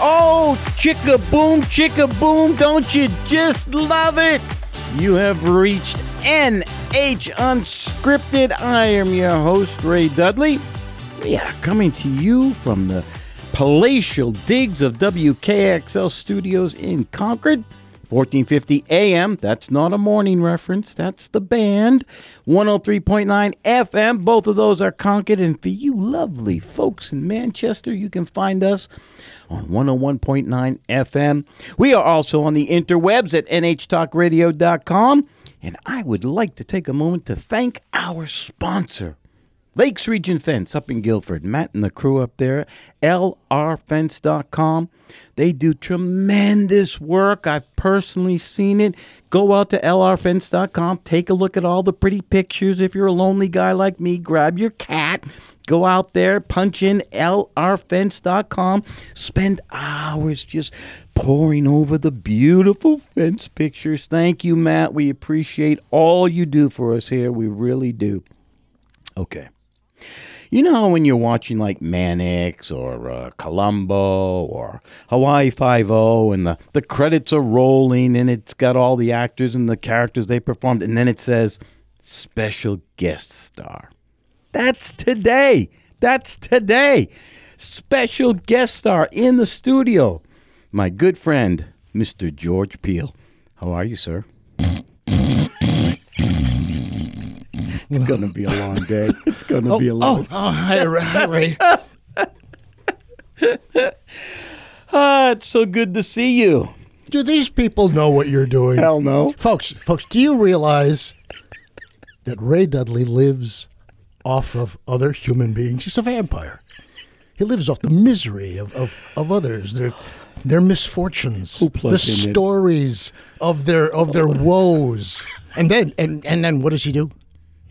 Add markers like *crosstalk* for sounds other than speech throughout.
Oh, chicka boom, chicka boom, don't you just love it? You have reached NH Unscripted. I am your host, Ray Dudley. We are coming to you from the palatial digs of WKXL Studios in Concord. 1450 AM, that's not a morning reference, that's the band. 103.9 FM, both of those are Concord. And for you lovely folks in Manchester, you can find us on 101.9 FM. We are also on the interwebs at nhtalkradio.com. And I would like to take a moment to thank our sponsor. Lakes Region Fence up in Guilford. Matt and the crew up there, lrfence.com. They do tremendous work. I've personally seen it. Go out to lrfence.com, take a look at all the pretty pictures. If you're a lonely guy like me, grab your cat. Go out there, punch in lrfence.com, spend hours just poring over the beautiful fence pictures. Thank you, Matt. We appreciate all you do for us here. We really do. Okay. You know when you're watching like Mannix or uh, Columbo or Hawaii Five O, and the the credits are rolling, and it's got all the actors and the characters they performed, and then it says special guest star. That's today. That's today. Special guest star in the studio. My good friend, Mr. George Piehl. How are you, sir? It's *laughs* gonna be a long day. *laughs* It's gonna be a long. Oh, hi, Ray. Hi, Ray. *laughs* Ah, it's so good to see you. Do these people know what you're doing? Hell no. Folks, folks, do you realize that Ray Dudley lives off of other human beings? He's a vampire. He lives off the misery of, of, of others, their their misfortunes, the stories of their of their woes. And then and, and then what does he do?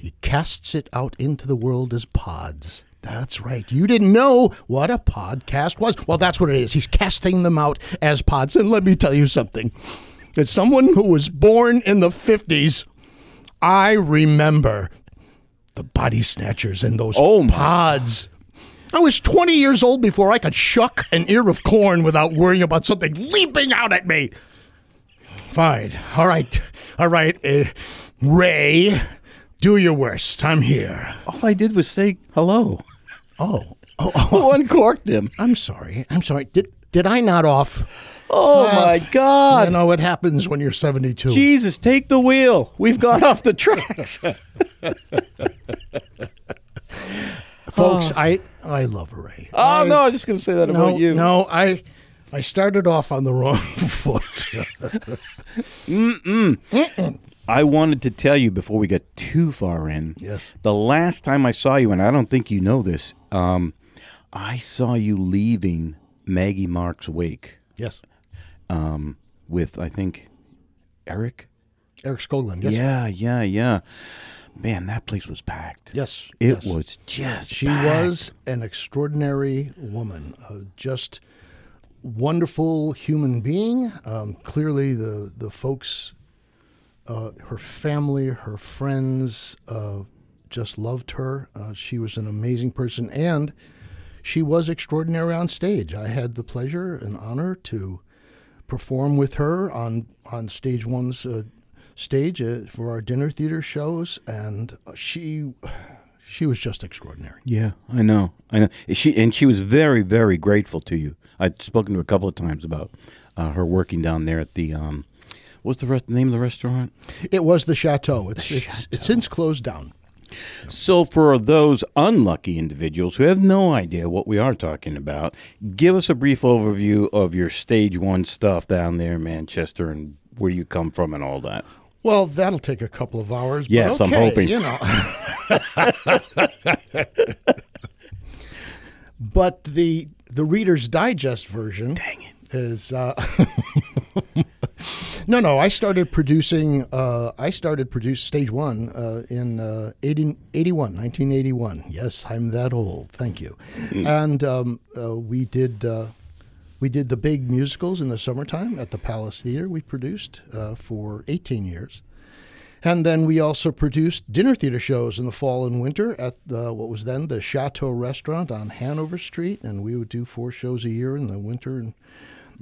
He casts it out into the world as pods. That's right. You didn't know what a podcast was. Well, that's what it is. He's casting them out as pods. And let me tell you something. As someone who was born in the 50s, I remember the body snatchers and those Oh, pods. I was 20 years old before I could shuck an ear of corn without worrying about something leaping out at me. Fine. All right. All right. Uh, Ray, do your worst. I'm here. All I did was say hello. Oh. Oh, oh, *laughs* Who uncorked him? I'm sorry. I'm sorry. Did did I not off? Oh Well, my God! I know what happens when you're 72. Jesus, take the wheel. We've gone off the tracks. *laughs* Folks, oh. I I love Ray. Oh I- no, I was just gonna say that no, about you. no, I I started off on the wrong *laughs* foot. I wanted to tell you before we get too far in. Yes. The last time I saw you, and I don't think you know this, um, I saw you leaving Maggie Mark's wake yes. um, with I think Eric. Eric Skoglund. Yes. Yeah, yeah, yeah. Man, that place was packed. Yes. It yes. was just. She packed. was an extraordinary woman, uh, just wonderful human being. Um, clearly, the the folks, uh, her family, her friends, uh, just loved her. Uh, she was an amazing person, and she was extraordinary on stage. I had the pleasure and honor to perform with her on on stage one's uh, stage uh, for our dinner theater shows, and she she was just extraordinary. Yeah, I know. I know. She and she was very, very grateful to you. I'd spoken to her a couple of times about uh, her working down there at the um, what's the rest, name of the restaurant? It was the chateau. It's it's it's since closed down. So, for those unlucky individuals who have no idea what we are talking about, give us a brief overview of your stage one stuff down there in Manchester and where you come from and all that. Well, that'll take a couple of hours. but Yes, I'm hoping. You know. *laughs* but the the Reader's Digest version is uh, *laughs* no, no. I started producing. Uh, I started produce stage one uh, in uh, 80, 81, 1981. Yes, I'm that old. Thank you. And um, uh, we did. Uh, we did the big musicals in the summertime at the Palace Theater. We produced uh, for 18 years. And then we also produced dinner theater shows in the fall and winter at the, what was then the Chateau Restaurant on Hanover Street, and we would do four shows a year in the winter. And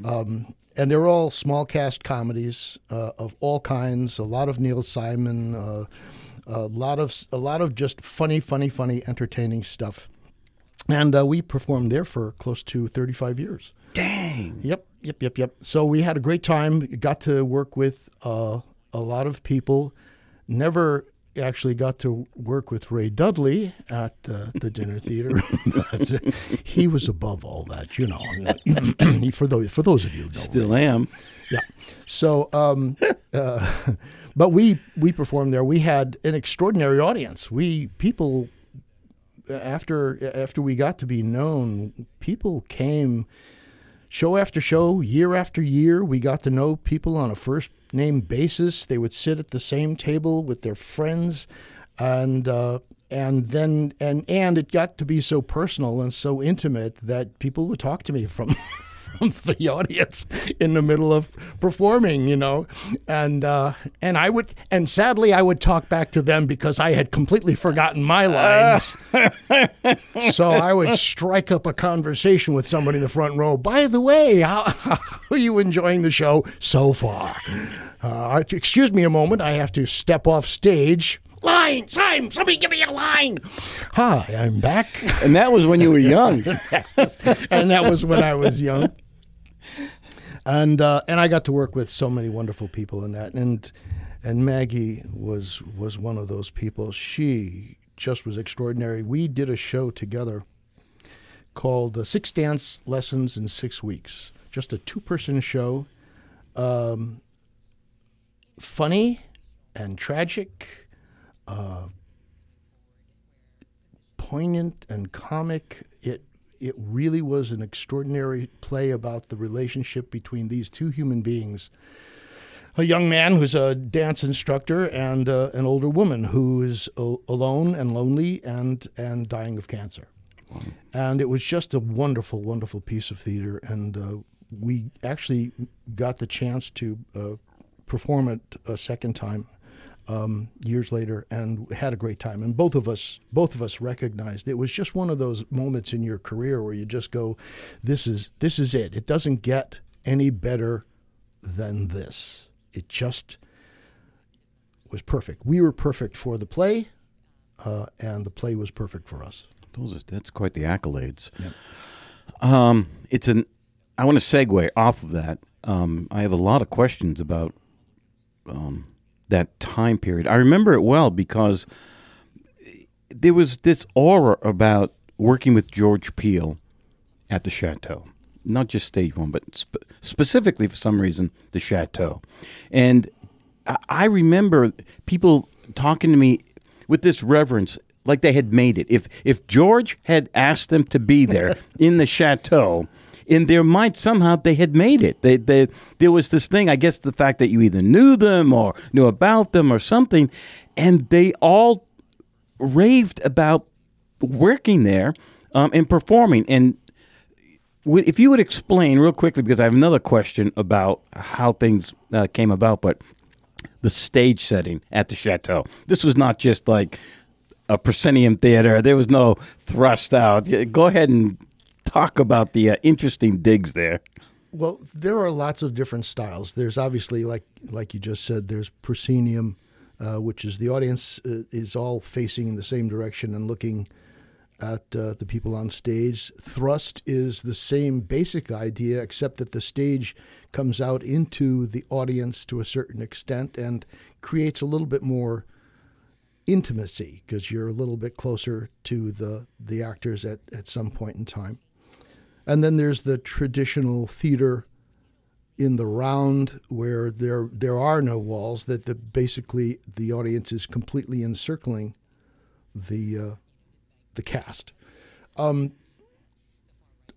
um, and they're all small cast comedies uh, of all kinds. A lot of Neil Simon, uh, a lot of a lot of just funny, funny, funny, entertaining stuff. And uh, we performed there for close to 35 years. Dang. Yep, yep, yep, yep. So we had a great time. Got to work with uh, a lot of people. Never actually got to work with Ray Dudley at uh, the dinner theater. but, *laughs* uh, he was above all that, you know. *clears throat* for those for those of you Still am. yeah. So, um, *laughs* uh, but we we performed there. We had an extraordinary audience. We people after after we got to be known, people came show after show, year after year. We got to know people on a first name basis. They would sit at the same table with their friends, and uh, and then and and it got to be so personal and so intimate that people would talk to me from. *laughs* *laughs* The audience in the middle of performing, you know, and uh, and I would and sadly I would talk back to them because I had completely forgotten my lines. *laughs* so I would strike up a conversation with somebody in the front row. By the way, how, *laughs* how are you enjoying the show so far? Uh, excuse me a moment. I have to step off stage. Line, time, somebody give me a line. Hi, I'm back. And that was when you were young. and that was when I was young. And uh, and I got to work with so many wonderful people in that, and and Maggie was was one of those people. She just was extraordinary. We did a show together called the Six Dance Lessons in Six Weeks. Just a two person show, um, funny and tragic, uh, poignant and comic. It it really was an extraordinary play about the relationship between these two human beings. A young man who's a dance instructor and uh, an older woman who is a- alone and lonely and and dying of cancer. And it was just a wonderful, wonderful piece of theater. And uh, we actually got the chance to uh, perform it a second time um, years later, and had a great time. And both of us, both of us recognized it was just one of those moments in your career where you just go, "This is this is it. It doesn't get any better than this. It just was perfect. We were perfect for the play, uh, and the play was perfect for us." Those are, that's quite the accolades. Um, it's an. I want to segue off of that. Um, I have a lot of questions about um, that time period. I remember it well because there was this aura about working with George Piehl at the chateau, not just stage one, but sp- specifically for some reason the chateau, and I, I remember people talking to me with this reverence like they had made it. If if George had asked them to be there *laughs* in the chateau, in their mind somehow they had made it. They, they there was this thing. I guess the fact that you either knew them or knew about them or something, and they all raved about working there um, and performing. And if you would explain real quickly, because I have another question about how things uh, came about, but the stage setting at the chateau. This was not just like a proscenium theater. There was no thrust out. Go ahead and talk about the uh, interesting digs there. Well, there are lots of different styles. There's obviously, like like you just said, there's proscenium, uh, which is the audience uh, is all facing in the same direction and looking at uh, the people on stage. Thrust is the same basic idea, except that the stage comes out into the audience to a certain extent and creates a little bit more intimacy because you're a little bit closer to the the actors at, at some point in time. And then there's the traditional theater in the round where there there are no walls that the basically the audience is completely encircling the uh, the cast. Um,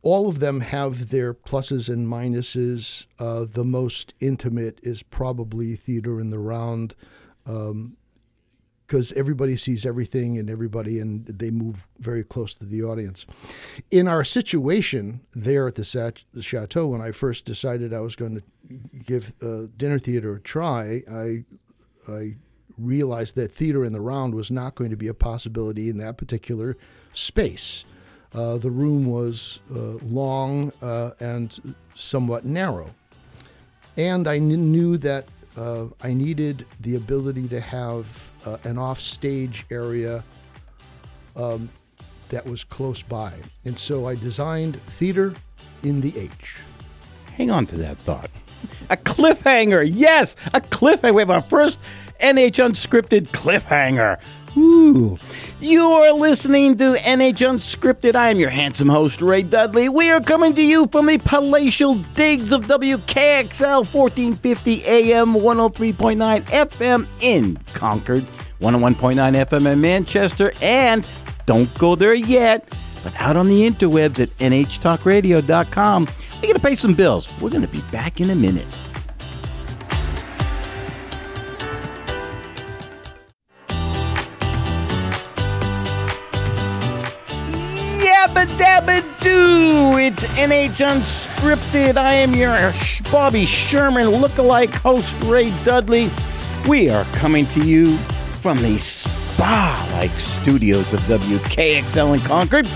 all of them have their pluses and minuses. Uh, the most intimate is probably theater in the round, because everybody sees everything and everybody, and they move very close to the audience. In our situation there at the, chateau, when I first decided I was going to give uh, dinner theater a try, I I realized that theater in the round was not going to be a possibility in that particular space. Uh, the room was uh, long uh, and somewhat narrow. And I knew that uh, I needed the ability to have uh, an offstage area um, that was close by. And so I designed theater in the H. Hang on to that thought. A cliffhanger. Yes, a cliffhanger. We have our first NH Unscripted cliffhanger. Ooh. You are listening to NH Unscripted. I am your handsome host, Ray Dudley. We are coming to you from the palatial digs of WKXL 1450 AM 103.9 FM in Concord, 101.9 FM in Manchester, and don't go there yet, but out on the interwebs at nhtalkradio.com. We gotta pay some bills. We're gonna be back in a minute. Doo! It's NH Unscripted. I am your Bobby Sherman lookalike host, Ray Dudley. We are coming to you from the spa like studios of WKXL in Concord,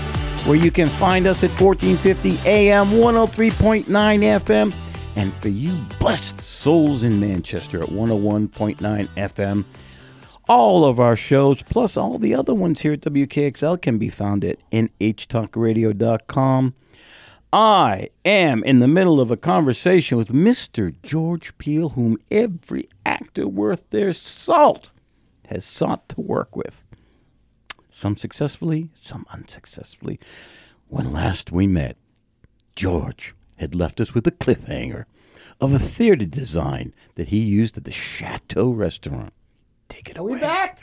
where you can find us at 1450 AM, 103.9 FM, and for you blessed souls in Manchester at 101.9 FM. All of our shows, plus all the other ones here at WKXL, can be found at nhtalkradio.com. I am in the middle of a conversation with Mr. George Piehl, whom every actor worth their salt has sought to work with. Some successfully, some unsuccessfully. When last we met, George had left us with a cliffhanger of a theater design that he used at the Chateau restaurant. Take it away. back?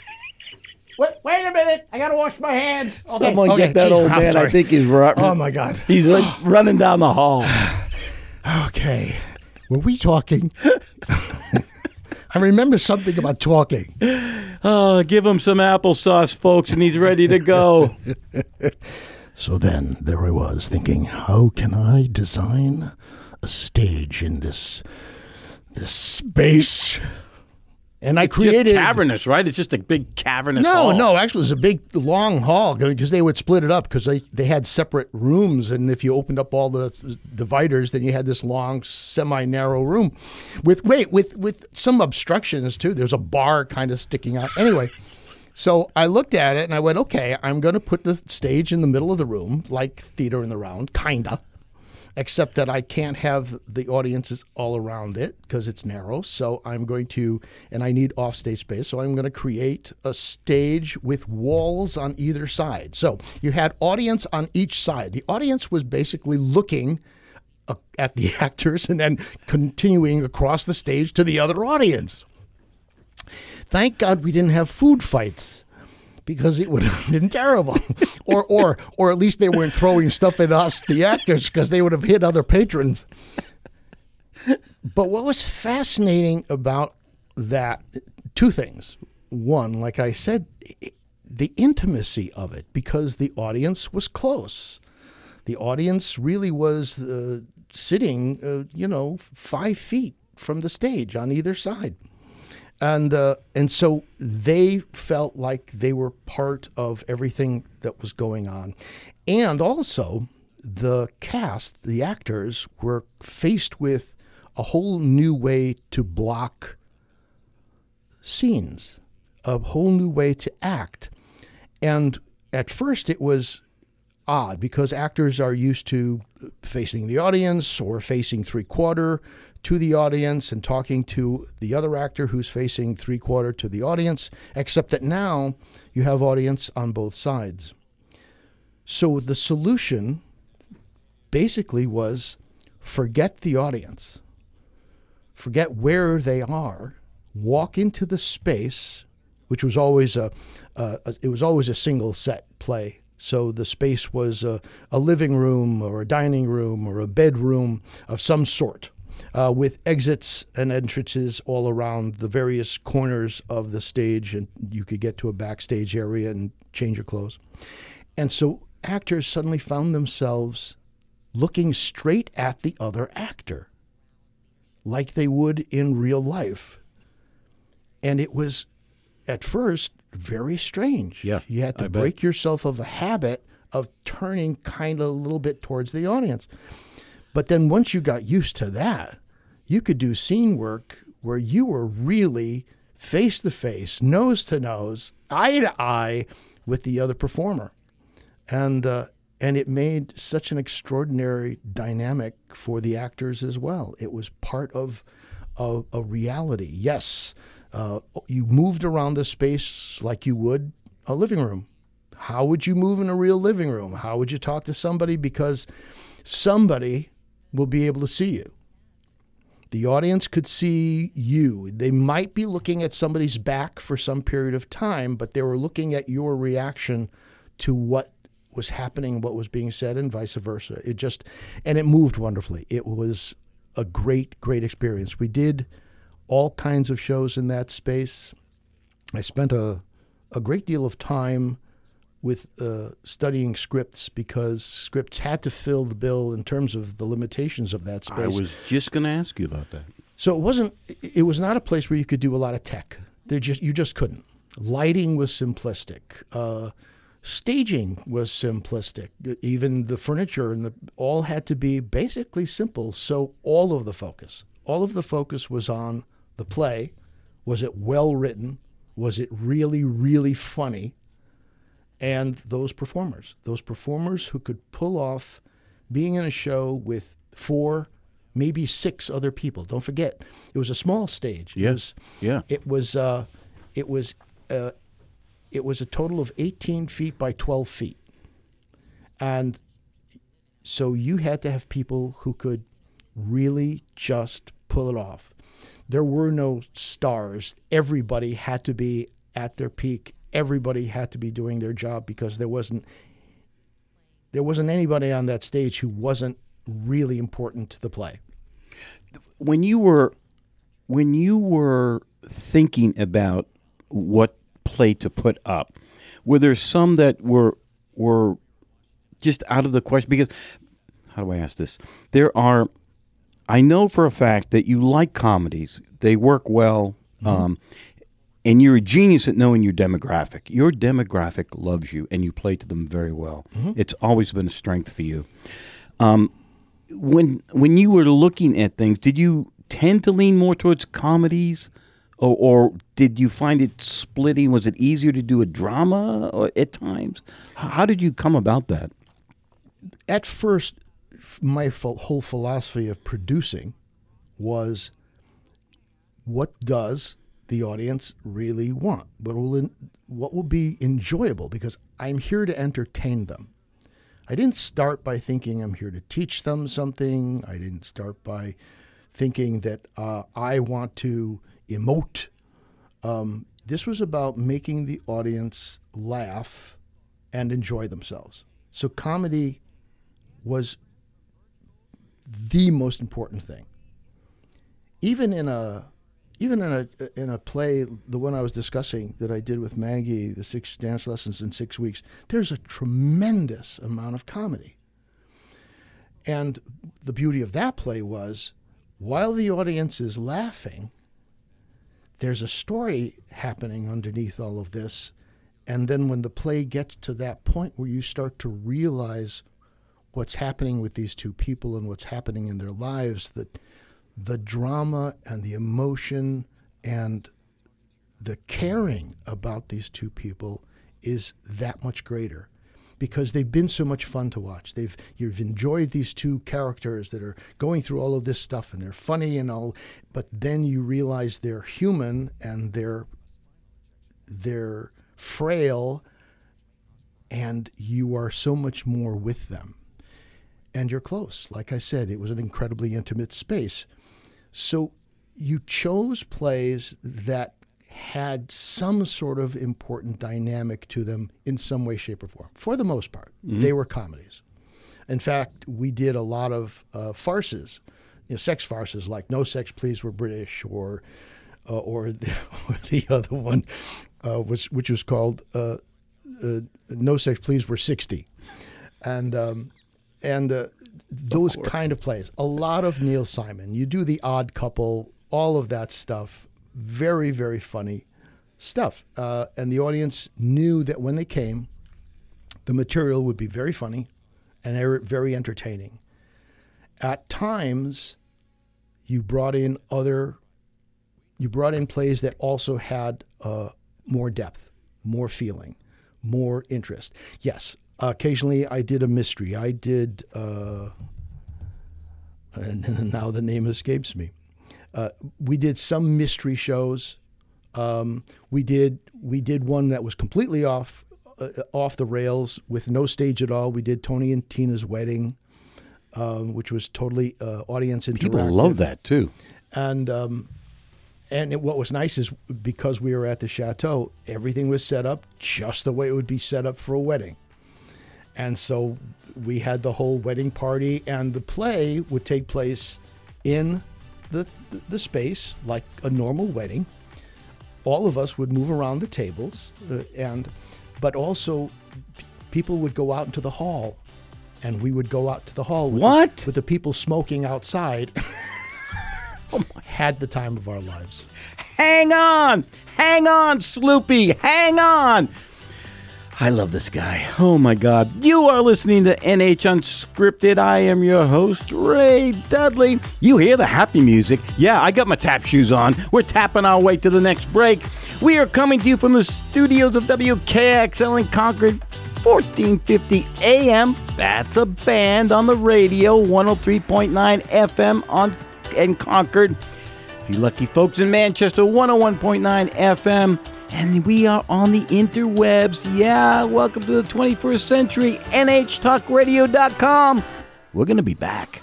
Wait, wait a minute. I gotta wash my hands. Okay. Someone okay, get that geez, old I'm man. I think he's ru- Oh my God. He's like *sighs* running down the hall. *sighs* Okay. Were we talking? *laughs* I remember something about talking. *sighs* Oh, give him some applesauce, folks, and he's ready to go. *laughs* So then there I was thinking, how can I design a stage in this this space? And I created just cavernous, right? It's just a big cavernous. No, hall. no, actually, it was a big, long hall because they would split it up because they, they had separate rooms. And if you opened up all the dividers, then you had this long, semi narrow room with, wait, with, with some obstructions too. There's a bar kind of sticking out. Anyway, so I looked at it and I went, okay, I'm going to put the stage in the middle of the room, like theater in the round, kinda except that I can't have the audiences all around it because it's narrow. So I'm going to, and I need offstage space. So I'm going to create a stage with walls on either side. So you had audience on each side. The audience was basically looking uh, at the *laughs* actors and then continuing across the stage to the other audience. Thank God we didn't have food fights because it would have *laughs* been terrible. or, or, or at least they weren't throwing stuff at us, the actors, because they would have hit other patrons. But what was fascinating about that, two things. One, like I said, the intimacy of it, because the audience was close. The audience really was uh, sitting, uh, you know, five feet from the stage on either side and uh, and so they felt like they were part of everything that was going on, and also the cast, the actors, were faced with a whole new way to block scenes, a whole new way to act, and at first it was odd because actors are used to facing the audience or facing three quarter to the audience and talking to the other actor who's facing three quarter to the audience, except that now you have audience on both sides. So the solution basically was forget the audience, forget where they are, walk into the space, which was always a, uh, it was always a single set play. So the space was a, a living room or a dining room or a bedroom of some sort uh, with exits and entrances all around the various corners of the stage, and you could get to a backstage area and change your clothes. And so actors suddenly found themselves looking straight at the other actor, like they would in real life. And it was at first very strange. Yeah, you had to I bet. break yourself of a habit of turning kind of a little bit towards the audience. But then once you got used to that, you could do scene work where you were really face to face, nose to nose, eye to eye with the other performer, and uh, and it made such an extraordinary dynamic for the actors as well. It was part of a, a reality. Yes, uh, you moved around the space like you would a living room. How would you move in a real living room? How would you talk to somebody? Because somebody will be able to see you. The audience could see you. They might be looking at somebody's back for some period of time, but they were looking at your reaction to what was happening, what was being said, and vice versa. It just, and it moved wonderfully. It was a great, great experience. We did all kinds of shows in that space. I spent a, a great deal of time with uh, studying scripts because scripts had to fill the bill in terms of the limitations of that space. I was just going to ask you about that. So it wasn't. It was not a place where you could do a lot of tech. There just you just couldn't. Lighting was simplistic. Uh, staging was simplistic. Even the furniture and the all had to be basically simple. So all of the focus, all of the focus was on the play. Was it well written? Was it really, really funny? And those performers, those performers who could pull off being in a show with four, maybe six other people. Don't forget, it was a small stage. It Yes. was, Yeah. it was uh, it was uh, it was a total of 18 feet by 12 feet, and so you had to have people who could really just pull it off. There were no stars. Everybody had to be at their peak. Everybody had to be doing their job because there wasn't there wasn't anybody on that stage who wasn't really important to the play. when you were when you were thinking about what play to put up, were there some that were were just out of the question? Because how do I ask this? There are, I know for a fact that you like comedies; they work well. Um, and you're a genius at knowing your demographic. Your demographic loves you, and you play to them very well. Mm-hmm. It's always been a strength for you um, when when you were looking at things, did you tend to lean more towards comedies, or, or did you find it splitting? Was it easier to do a drama or, at times? How did you come about that? at first, my ph- whole philosophy of producing was what does the audience really want? What will, in, what will be enjoyable? Because I'm here to entertain them. I didn't start by thinking I'm here to teach them something. I didn't start by thinking that uh, I want to emote. Um, this was about making the audience laugh and enjoy themselves. So comedy was the most important thing. Even in a even in a in a play, the one I was discussing that I did with Maggie, the six dance lessons in six weeks, there's a tremendous amount of comedy. And the beauty of that play was, while the audience is laughing, there's a story happening underneath all of this. And then when the play gets to that point where you start to realize what's happening with these two people and what's happening in their lives, that the drama and the emotion and the caring about these two people is that much greater because they've been so much fun to watch. They've you've enjoyed these two characters that are going through all of this stuff and they're funny and all, but then you realize they're human and they're they're frail and you are so much more with them. And you're close. Like I said, it was an incredibly intimate space. So you chose plays that had some sort of important dynamic to them in some way, shape, or form. For the most part, they were comedies. In fact, we did a lot of uh, farces, you know, sex farces like "No Sex Please We're British" or uh, or, the, *laughs* or the other one uh, was which was called uh, uh, "No Sex Please We're 60," and um, and those kind of plays. A lot of Neil Simon. You do the Odd Couple, all of that stuff. Very very funny, stuff. Uh, and the audience knew that when they came, the material would be very funny and er- very entertaining. At times, you brought in other, you brought in plays that also had uh, more depth, more feeling, more interest. Yes, occasionally I did a mystery. I did, uh, and *laughs* now the name escapes me. Uh, we did some mystery shows. Um, we did we did one that was completely off uh, off the rails with no stage at all. We did Tony and Tina's wedding, um, which was totally uh, audience interactive. People love that too. And um, and it, what was nice is because we were at the chateau, everything was set up just the way it would be set up for a wedding. And so we had the whole wedding party, and the play would take place in the the space like a normal wedding. All of us would move around the tables, uh, and but also p- people would go out into the hall, and we would go out to the hall. With What? The, with the people smoking outside. *laughs* *laughs* Had the time of our lives. Hang on, hang on, Sloopy, hang on. I love this guy. Oh my God. You are listening to NH Unscripted. I am your host, Ray Dudley. You hear the happy music. Yeah, I got my tap shoes on. We're tapping our way to the next break. We are coming to you from the studios of WKXL in Concord, 1450 AM. That's a band on the radio, 103.9 FM on in Concord. If you lucky folks in Manchester, 101.9 FM. And we are on the interwebs. Yeah, welcome to the 21st century. NHTalkRadio.com. We're going to be back.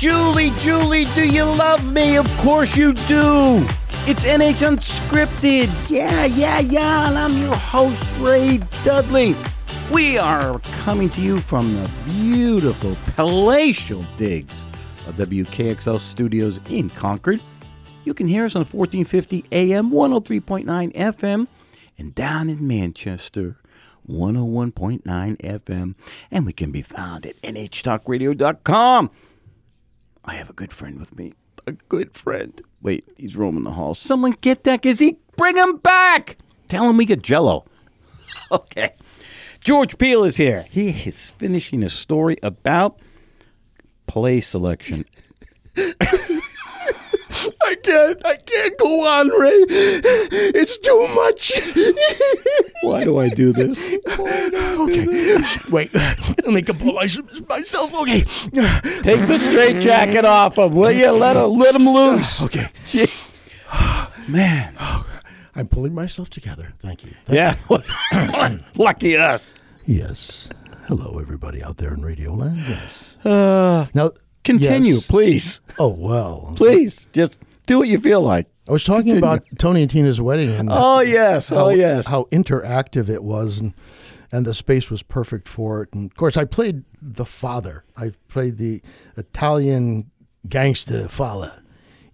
Julie, Julie, do you love me? Of course you do. It's NH Unscripted. Yeah, yeah, yeah. And I'm your host, Ray Dudley. We are coming to you from the beautiful palatial digs of WKXL Studios in Concord. You can hear us on 1450 AM, 103.9 FM, and down in Manchester, 101.9 FM. And we can be found at nhtalkradio.com. I have a good friend with me. A good friend. Wait, he's roaming the halls. Someone get that Gazzy. Bring him back. Tell him we get jello. *laughs* okay. George Piehl is here. He is finishing a story about play selection. *laughs* I can't. I can't go on, Ray. It's too much. Why do I do this? okay. Wait. Let me compose myself. Okay. Take the straight jacket off of him, will you? Let him, let him loose. Okay. Man. I'm pulling myself together. Thank you. Thank Yeah. *coughs* Lucky us. Yes. Hello, everybody out there in Radio Land. Yes. Uh, Now, continue, yes. please. Oh well. Please. Just do what you feel like. I was talking about Tony and Tina's wedding and Oh, yes. how, Oh, yes. how interactive it was, and and the space was perfect for it. And of course, I played the father. I played the Italian gangster father.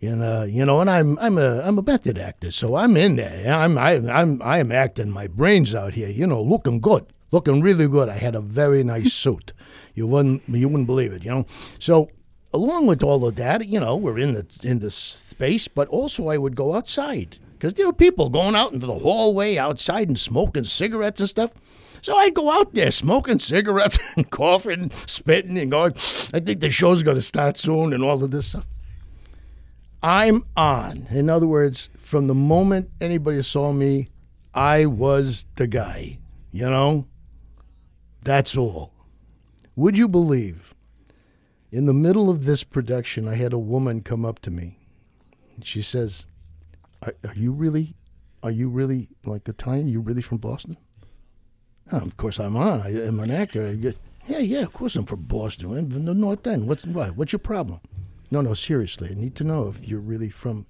And uh, you know, and I'm I'm a I'm a method actor, so I'm in there. I'm I, I'm I'm acting my brains out here. You know, looking good, looking really good. I had a very nice *laughs* suit. You wouldn't you wouldn't believe it. You know, so along with all of that, you know, we're in the in the space, but also I would go outside because there were people going out into the hallway outside and smoking cigarettes and stuff. So I'd go out there smoking cigarettes *laughs* and coughing, spitting, and going. I think the show's going to start soon, and all of this stuff. I'm on. In other words, from the moment anybody saw me, I was the guy. You know, that's all. Would you believe? In the middle of this production, I had a woman come up to me. She says, are, are you really, are you really like Italian? You really from Boston? "Oh, of course I'm on. I, am an actor. Yeah, yeah, of course I'm from Boston. I'm from the North End. What's, what, what's your problem? No, no, seriously. I need to know if you're really from,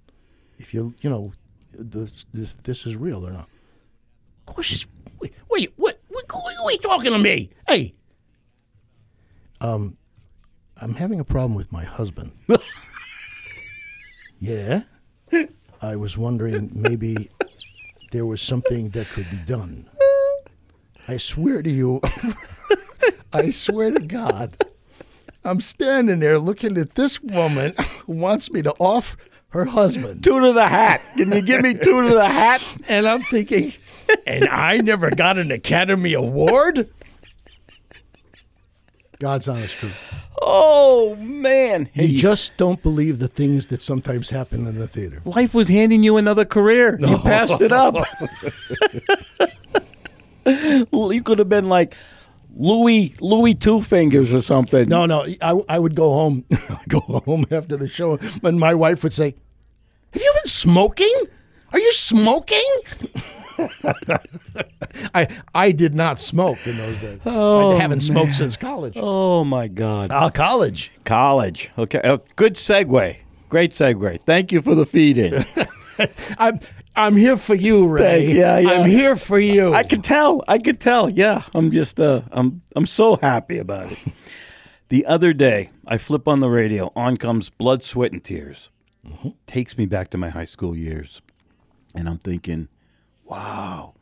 if you're, you know, this, this, this is real or not. Of course it's, wait, wait, what, what, what are you talking to me? Hey. Um, I'm having a problem with my husband. *laughs* yeah? I was wondering maybe there was something that could be done. I swear to you, *laughs* I swear to God, I'm standing there looking at this woman who wants me to off her husband. Two to the hat. Can you give me two to the hat? And I'm thinking, and I never got an Academy Award? God's honest truth. Oh man. Hey, You just don't believe the things that sometimes happen in the theater. life was handing you another career. You passed it up. *laughs* you could have been like Louis Louis Two Fingers or something. No, no, I, I would go home, *laughs* go home after the show, and my wife would say, "Have you been smoking? Are you smoking?" I I did not smoke in those days. Oh, I haven't smoked since college. Oh my God. Ah, college. College. Okay. Uh, good segue. Great segue. Thank you for the feed in. *laughs* I'm I'm here for you, Ray. Thank- yeah, yeah. I'm here for you. I could tell. I could tell. Yeah. I'm just uh I'm I'm so happy about it. the other day, I flip on the radio, on comes Blood, Sweat and Tears. Takes me back to my high school years. And I'm thinking, wow.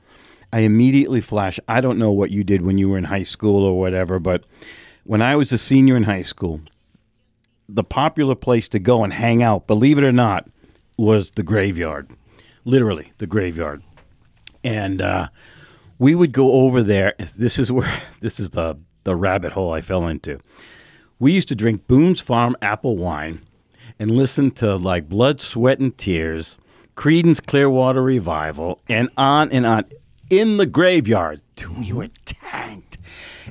I immediately flash. I don't know what you did when you were in high school or whatever, but when I was a senior in high school, the popular place to go and hang out, believe it or not, was the graveyard. Literally, the graveyard. And uh, we would go over there. This is where *laughs* this is the the rabbit hole I fell into. We used to drink Boone's Farm apple wine and listen to like Blood, Sweat, and Tears, Creedence Clearwater Revival, and on and on in the graveyard. Dude, we were tanked.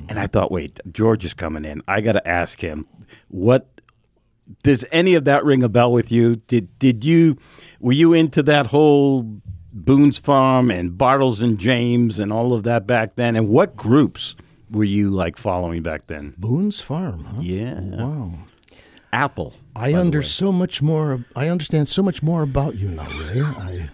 And I thought, wait, George is coming in. I got to ask him what does any of that ring a bell with you? Did did you were you into that whole Boone's Farm and Bartles and James and all of that back then? And what groups were you like following back then? Boone's Farm, huh? Yeah, Wow. Apple. I under so much more. I understand so much more about you now, Ray. I,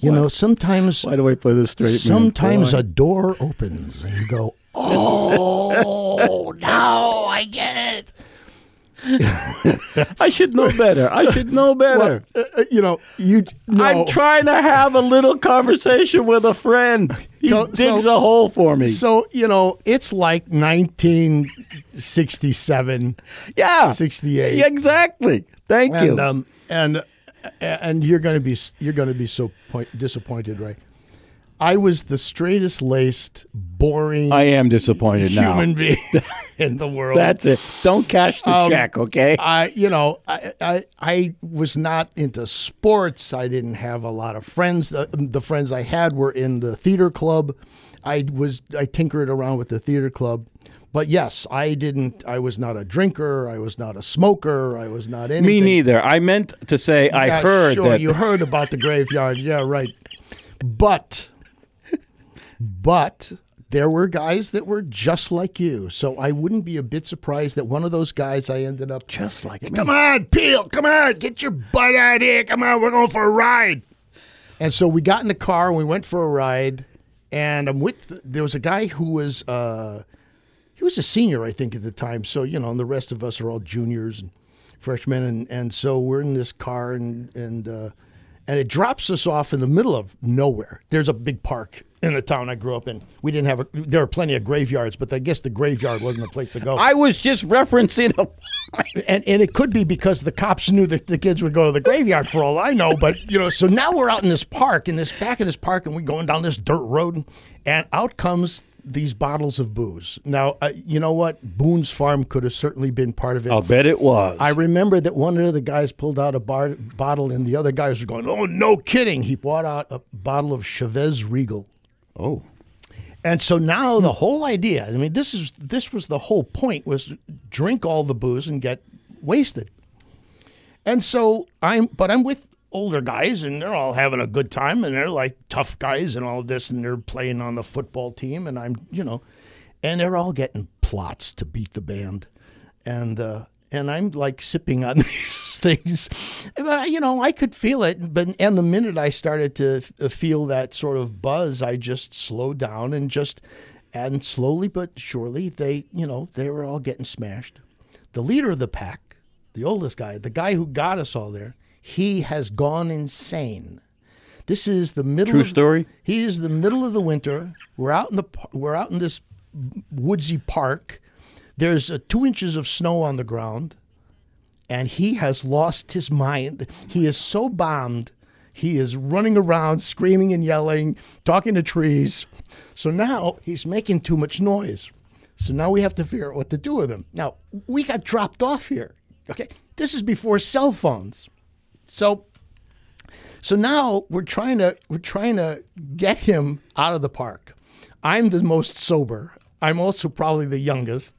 you know, sometimes Why do I play this straight? sometimes a door opens and you go, *laughs* "Oh, now I get it." *laughs* I should know better. I should know *laughs* better. Uh, uh, you know, you. No. I'm trying to have a little conversation with a friend. He Go- digs so- a hole for me. So you know, it's like 1967, yeah, 68. Yeah, exactly. Thank and you. um, and and you're going to be you're going to be so point, disappointed, right? I was the straightest laced, boring I am disappointed now. human being *laughs* in the world. That's it. Don't cash the Um, check, okay? I, you know, I, I, I was not into sports. I didn't have a lot of friends. The, the friends I had were in the theater club. I was, I tinkered around with the theater club. But yes, I didn't. I was not a drinker. I was not a smoker. I was not anything. Me neither. I meant to say I heard sure, that. you heard about the graveyard. Yeah, right. *laughs* But, but there were guys that were just like you. So I wouldn't be a bit surprised that one of those guys I ended up just like me. Come on, Piehl. Come on, get your butt out here. Come on, we're going for a ride. And so we got in the car and we went for a ride. And I'm with. There was a guy who was. Uh, he was a senior, I think, at the time. So you know, and the rest of us are all juniors and freshmen. And and so we're in this car and and uh, and it drops us off in the middle of nowhere. There's a big park in the town I grew up in. We didn't have a. There were plenty of graveyards, but I guess the graveyard wasn't the place to go. I was just referencing a. *laughs* and and it could be because the cops knew that the kids would go to the graveyard for all I know. But you know, so now we're out in this park, in this back of this park, and we're going down this dirt road, and out comes these bottles of booze. Now, uh, you know what? Boone's Farm could have certainly been part of it. I'll bet it was. I remember that one of the guys pulled out a bar- bottle, and the other guys were going, "Oh, no kidding!" He brought out a bottle of Chivas Regal. oh. And so now the whole idea, I mean, this is this was the whole point was drink all the booze and get wasted. And so I'm but I'm with older guys and they're all having a good time and they're like tough guys and all this and they're playing on the football team and I'm, you know, and they're all getting plots to beat the band. And uh and I'm like sipping on *laughs* these things, but you know I could feel it. But and the minute I started to f- feel that sort of buzz, I just slowed down and just, and slowly but surely they, you know, they were all getting smashed. The leader of the pack, the oldest guy, the guy who got us all there, He has gone insane. This is the middle. True of, story? He is the middle of the winter. We're out in the we're out in this woodsy park. There's uh, two inches of snow on the ground, and he has lost his mind. He is so bombed. He is running around, screaming and yelling, talking to trees. So now he's making too much noise. So now we have to figure out what to do with him. Now we got dropped off here. Okay, this is before cell phones. So so now we're trying to we're trying to get him out of the park. I'm the most sober. I'm also probably the youngest,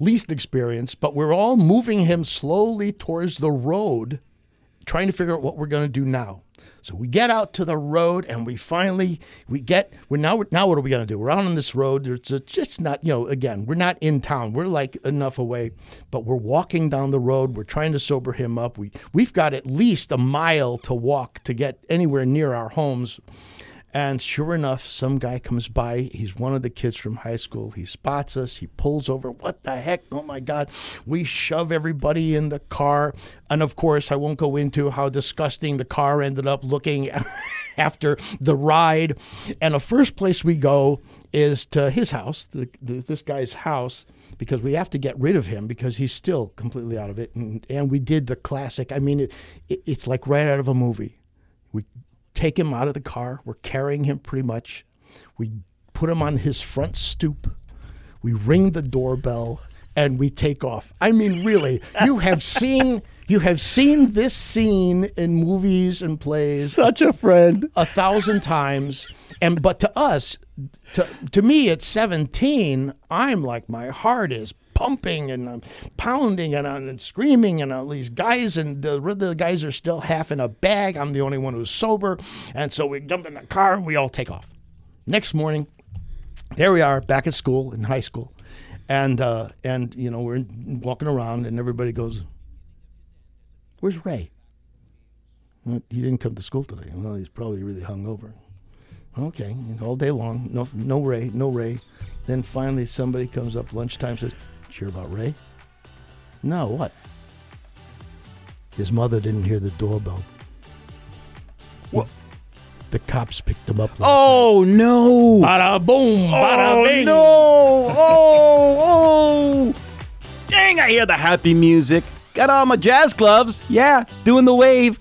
least experienced, but we're all moving him slowly towards the road, trying to figure out what we're going to do now. So we get out to the road and we finally we get we're now now what are we going to do? We're out on this road. It's just not you know again we're not in town. We're like enough away, but we're walking down the road. We're trying to sober him up. We we've got at least a mile to walk to get anywhere near our homes. And sure enough, some guy comes by. He's one of the kids from high school. He spots us. He pulls over. What the heck? Oh my God. We shove everybody in the car. And of course, I won't go into how disgusting the car ended up looking *laughs* after the ride. And the first place we go is to his house, the, the, this guy's house because we have to get rid of him because he's still completely out of it. And, and we did the classic. I mean, it, it, it's like right out of a movie. We take him out of the car. We're carrying him pretty much. We put him on his front stoop. We ring the doorbell and we take off. I mean, really, you have *laughs* seen you have seen this scene in movies and plays Such a friend. a thousand times. And but to us, to to me at 17, I'm like my heart is pumping and I'm pounding and I'm screaming and all these guys and the the guys are still half in a bag. I'm the only one who's sober, and so we jump in the car and we all take off. Next morning, there we are back at school in high school, and uh, and you know we're walking around and everybody goes, "Where's Ray?" He didn't come to school today. Well, he's probably really hungover. Okay, all day long, no, no Ray, no Ray. Then finally, somebody comes up lunchtime says, "Did you hear about Ray?" No, what? His mother didn't hear the doorbell. What? The cops picked him up. Last Oh no! Bada boom, oh, bada oh bing. no! Oh oh! Dang! I hear the happy music. Got on my jazz gloves. Yeah, doing the wave.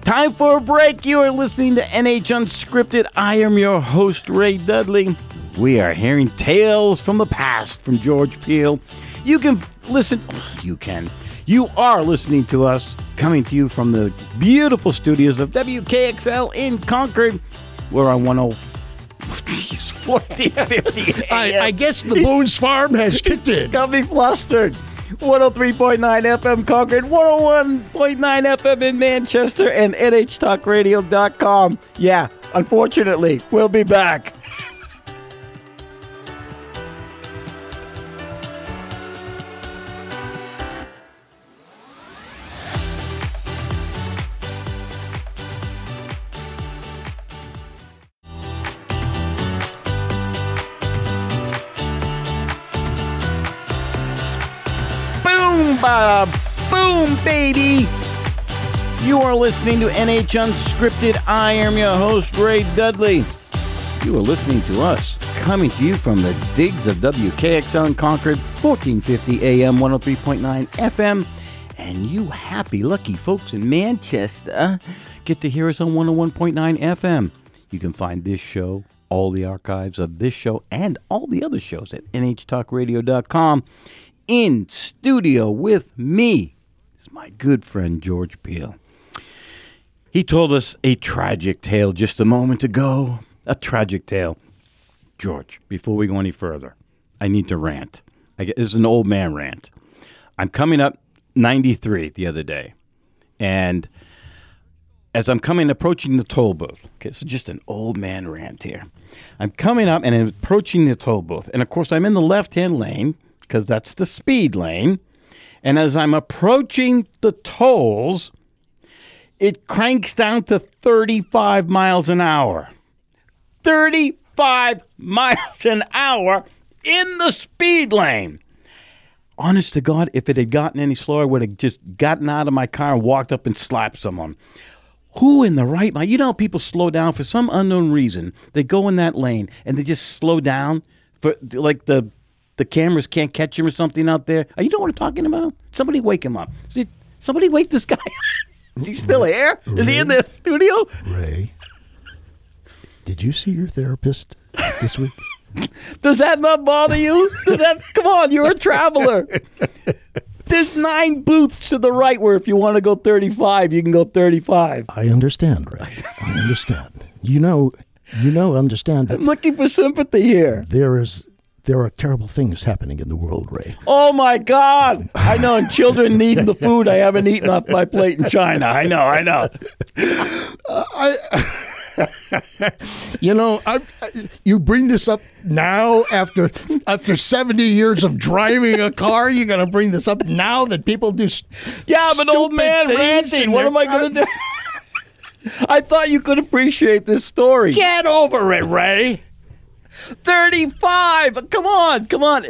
Time for a break. You are listening to NH Unscripted. I am your host, Ray Dudley. We are hearing tales from the past from George Piehl. You can f- listen, *sighs* you can. You are listening to us coming to you from the beautiful studios of WKXL in Concord. We're on 10 Jeez, 1450 *laughs* I, I guess the Boone's Farm has *laughs* kicked in. Got me flustered. 103.9 FM Concord, 101.9 FM in Manchester, and NHTalkRadio.com. Yeah, unfortunately, we'll be back. *laughs* Uh, boom, baby. You are listening to NH Unscripted. I am your host, Ray Dudley. You are listening to us, coming to you from the digs of WKXL Concord, 1450 AM, 103.9 FM. And you happy, lucky folks in Manchester get to hear us on 101.9 FM. You can find this show, all the archives of this show, and all the other shows at nhtalkradio.com. In studio with me is my good friend George Piehl. He told us a tragic tale just a moment ago. A tragic tale. George, before we go any further, I need to rant. I get, this is an old man rant. I'm coming up 93 the other day, and as I'm coming approaching the toll booth, okay, so just an old man rant here. I'm coming up and approaching the toll booth, and of course I'm in the left-hand lane because that's the speed lane. And as I'm approaching the tolls, it cranks down to 35 miles an hour. 35 *laughs* miles an hour in the speed lane. honest to God, if it had gotten any slower, I would have just gotten out of my car and walked up and slapped someone. Who in the right mind? You know, people slow down for some unknown reason. They go in that lane and they just slow down for like the the cameras can't catch him or something out there. Uh, You know what I'm talking about? Somebody wake him up. See, Somebody wake this guy. *laughs* Is he still here? Is he in the studio? Ray, did you see your therapist this week? Does that not bother you? Does that come on, you're a traveler. There's nine booths to the right where if you want to go 35, you can go 35. I understand, Ray. I understand. You know, you know, understand that I'm looking for sympathy here. there is there are terrible things happening in the world, Ray. Oh my God! I know, and children needing the food I haven't eaten off my plate in China. I know, I know. I, *laughs* You know, I, I, you bring this up now after after seventy years of driving a car. You're going to bring this up now that people do. s- Yeah, I'm an old man ranting. What am I going to do? *laughs* I thought you could appreciate this story. Get over it, Ray. 35. Come on, come on.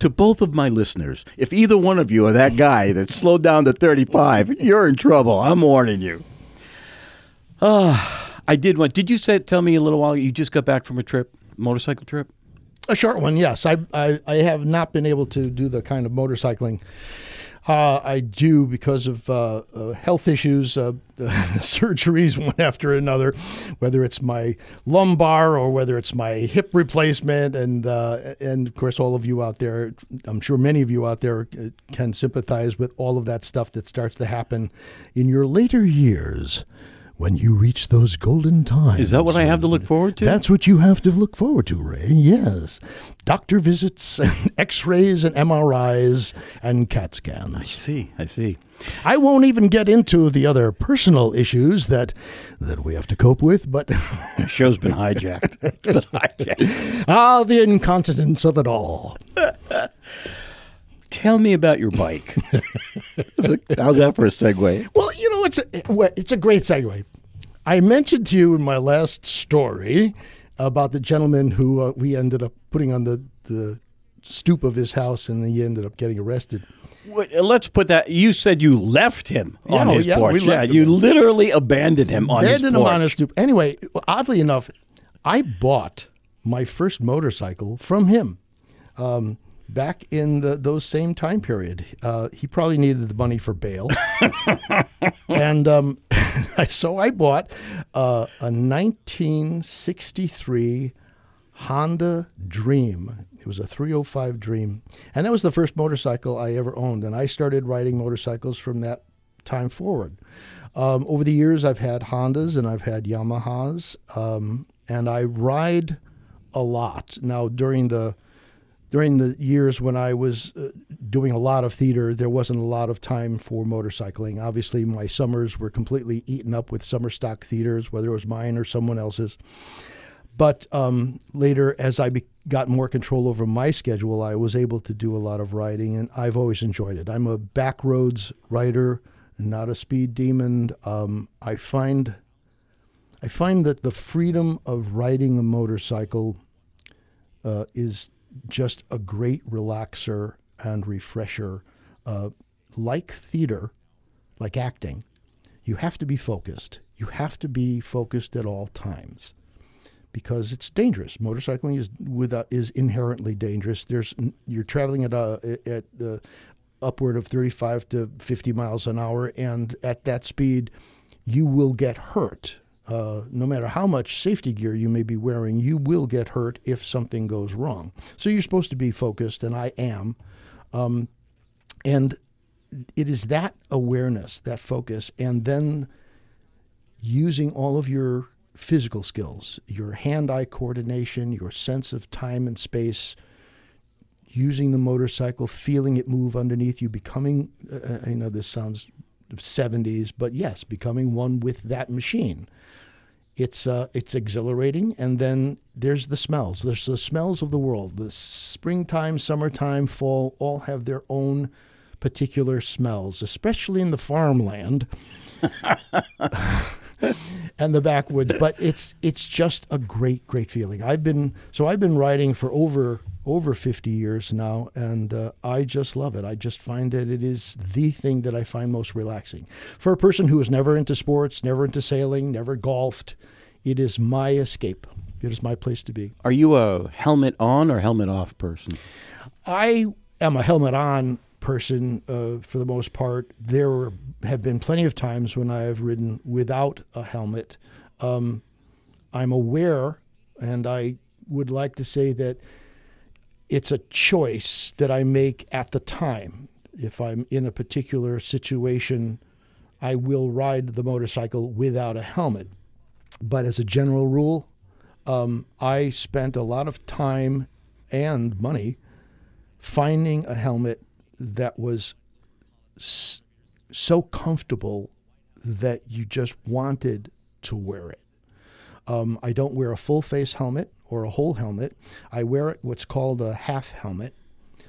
To both of my listeners, if either one of you are that guy that slowed down to 35, you're in trouble. I'm warning you. Ah, I did one. Did you say tell me a little while ago? you just got back from a trip, motorcycle trip? A short one, yes. I, I I have not been able to do the kind of motorcycling uh, I do because of uh, uh, health issues, uh, *laughs* surgeries one after another, whether it's my lumbar or whether it's my hip replacement, and uh, and of course all of you out there, I'm sure many of you out there uh, can sympathize with all of that stuff that starts to happen in your later years. When you reach those golden times. Is that what I have to look forward to? That's what you have to look forward to, Ray. Yes. Doctor visits, and *laughs* x rays, and MRIs, and CAT scans. I see. I see. I won't even get into the other personal issues that, that we have to cope with, but *laughs* The show's been hijacked. *laughs* It's been hijacked. ah, the incontinence of it all. Tell me about your bike. How's that for a segue? Well, it's a, it's a great segue. I mentioned to you in my last story about the gentleman who uh, we ended up putting on the, the stoop of his house and he ended up getting arrested. Wait, uh, let's put that. You said you left him Yeah, on oh, his yeah, porch. yeah, him. you literally abandoned him on his Abandoned porch. him on his stoop. Anyway, oddly enough, I bought my first motorcycle from him um, back in the, those same time period. Uh, he probably needed the money for bail, *laughs* and um, *laughs* so I bought uh, a 1963 Honda Dream. It was a 305 Dream, and that was the first motorcycle I ever owned. And I started riding motorcycles from that time forward. Um, over the years, I've had Hondas and I've had Yamahas, um, and I ride a lot. Now, during the during the years when I was uh, doing a lot of theater, there wasn't a lot of time for motorcycling. Obviously, my summers were completely eaten up with summer stock theaters, whether it was mine or someone else's. But um, later, as I be- got more control over my schedule, I was able to do a lot of riding, and I've always enjoyed it. I'm a backroads rider, not a speed demon. Um, I find I find that the freedom of riding a motorcycle uh, is just a great relaxer and refresher. Uh, like theater, like acting, you have to be focused. You have to be focused at all times because it's dangerous. Motorcycling is without is inherently dangerous. There's you're traveling at a, at uh, upward of 35 to 50 miles an hour, and at that speed, you will get hurt. Uh, no matter how much safety gear you may be wearing, you will get hurt if something goes wrong. So you're supposed to be focused, and I am. Um, and it is that awareness, that focus, and then using all of your physical skills, your hand eye coordination, your sense of time and space, using the motorcycle, feeling it move underneath you, becoming, uh, I know this sounds 70s, but yes, becoming one with that machine. It's, uh, it's exhilarating. And then there's the smells. There's the smells of the world. The springtime, summertime, fall all have their own particular smells, especially in the farmland. *laughs* and the backwoods. But it's it's just a great, great feeling. I've been so I've been riding for over over 50 years now, and uh, I just love it. I just find that it is the thing that I find most relaxing. For a person who is never into sports, never into sailing, never golfed, it is my escape. It is my place to be. Are you a helmet on or helmet off person? I am a helmet on person uh, for the most part. There have been plenty of times when I have ridden without a helmet. Um, I'm aware, and I would like to say that it's a choice that I make at the time. If I'm in a particular situation, I will ride the motorcycle without a helmet. But as a general rule, um, I spent a lot of time and money finding a helmet that was so comfortable that you just wanted to wear it. Um, I don't wear a full face helmet or a whole helmet. I wear what's called a half helmet.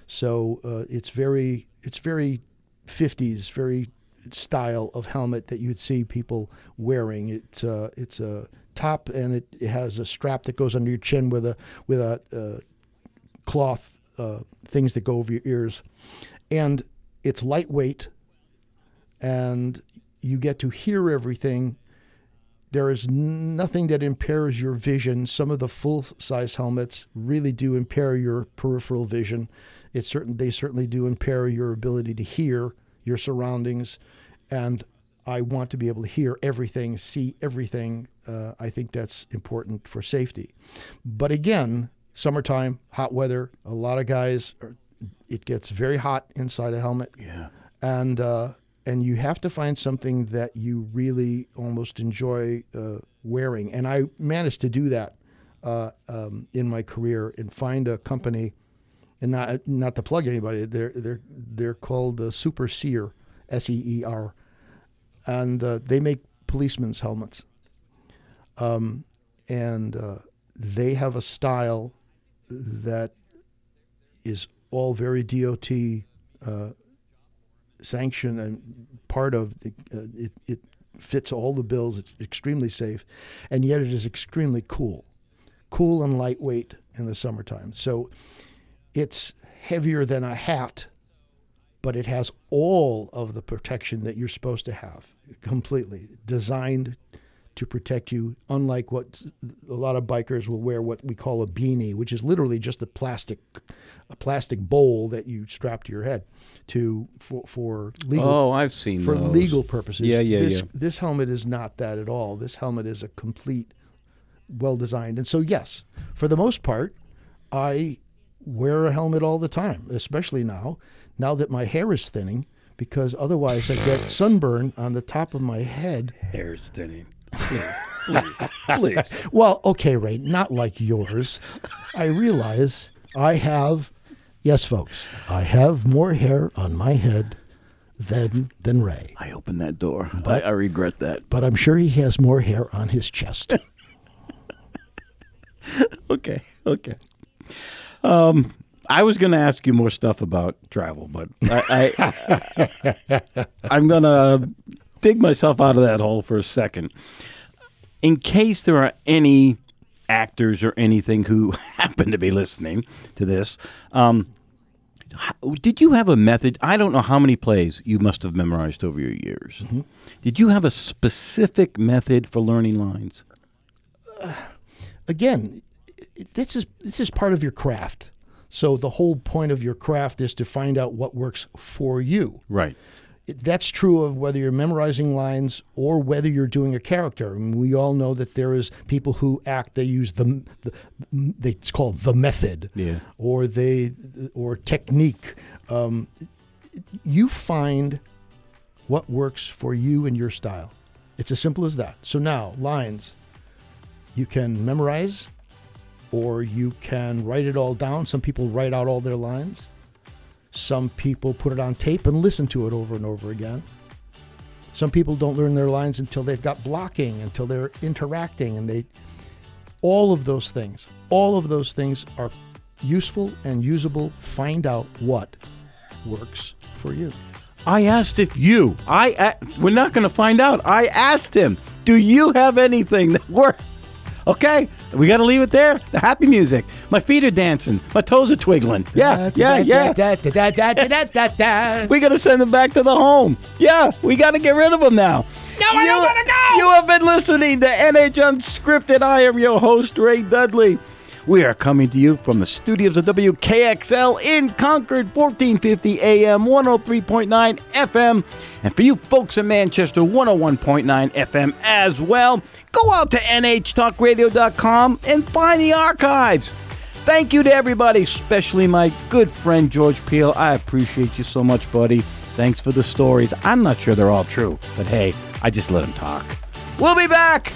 So uh, it's very it's very 50s, very style of helmet that you'd see people wearing. It's uh, it's a top and it, it, has a strap that goes under your chin with a with a uh, cloth uh, things that go over your ears, and it's lightweight, and you get to hear everything there is nothing that impairs your vision. Some of the full size helmets really do impair your peripheral vision. It certain they certainly do impair your ability to hear your surroundings, and I want to be able to hear everything, see everything. Uh, I think that's important for safety. But again, summertime, hot weather, a lot of guys, are, it gets very hot inside a helmet. Yeah. And uh, and you have to find something that you really almost enjoy uh, wearing. And I managed to do that uh, um, in my career and find a company, and not not to plug anybody. They're they're they're called uh, Super Seer, S E E R, and uh, they make policemen's helmets. Um, and uh, they have a style that is all very DOT uh, sanction and part of uh, it, it fits all the bills. It's extremely safe, and yet it is extremely cool, cool and lightweight in the summertime. So it's heavier than a hat, but it has all of the protection that you're supposed to have, completely designed to protect you. Unlike what a lot of bikers will wear, what we call a beanie, which is literally just a plastic, a plastic bowl that you strap to your head to for, for legal. Oh, I've seen for those. legal purposes. Yeah, yeah, this, yeah. This helmet is not that at all. This helmet is a complete, well designed. And so, yes, for the most part, I wear a helmet all the time, especially now. Now that my hair is thinning, because otherwise I get *laughs* sunburn on the top of my head. Hair's thinning. Please, *laughs* please, please. Well, okay, Ray, not like yours. I realize I have, yes, folks, I have more hair on my head than than Ray. I opened that door. I, I regret that. But I'm sure he has more hair on his chest. *laughs* Okay, okay. Um, I was going to ask you more stuff about travel, but I, I *laughs* I'm going to dig myself out of that hole for a second. In case there are any actors or anything who *laughs* happen to be listening to this, um, did you have a method? I don't know how many plays you must have memorized over your years. Mm-hmm. Did you have a specific method for learning lines? Uh, again, this is this is part of your craft. So the whole point of your craft is to find out what works for you. Right. That's true of whether you're memorizing lines or whether you're doing a character. I mean, we all know that there is people who act. They use the, the they, it's called the method, Yeah. or they or technique. Um, you find what works for you and your style. It's as simple as that. So now lines, you can memorize, or you can write it all down. Some people write out all their lines. Some people put it on tape and listen to it over and over again. Some people don't learn their lines until they've got blocking, until they're interacting, and they. All of those things, all of those things are useful and usable. Find out what works for you. I asked if you. I we're not going to find out. I asked him, Do you have anything that works? Okay, we got to leave it there. The happy music. My feet are dancing. My toes are twiggling. Yeah, yeah, yeah. We got to send them back to the home. Yeah, we got to get rid of them now. No, I don't wanna go! You have been listening to NH Unscripted. I am your host, Ray Dudley. We are coming to you from the studios of WKXL in Concord, 1450 AM, 103.9 FM. And for you folks in Manchester, 101.9 FM as well. Go out to nhtalkradio.com and find the archives. Thank you to everybody, especially my good friend George Piehl. I appreciate you so much, buddy. Thanks for the stories. I'm not sure they're all true, but hey, I just let him talk. We'll be back